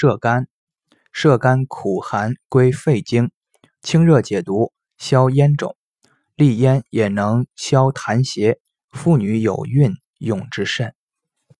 射干，射干苦寒，归肺经，清热解毒，消咽肿。利咽也能消痰邪，妇女有孕用之甚。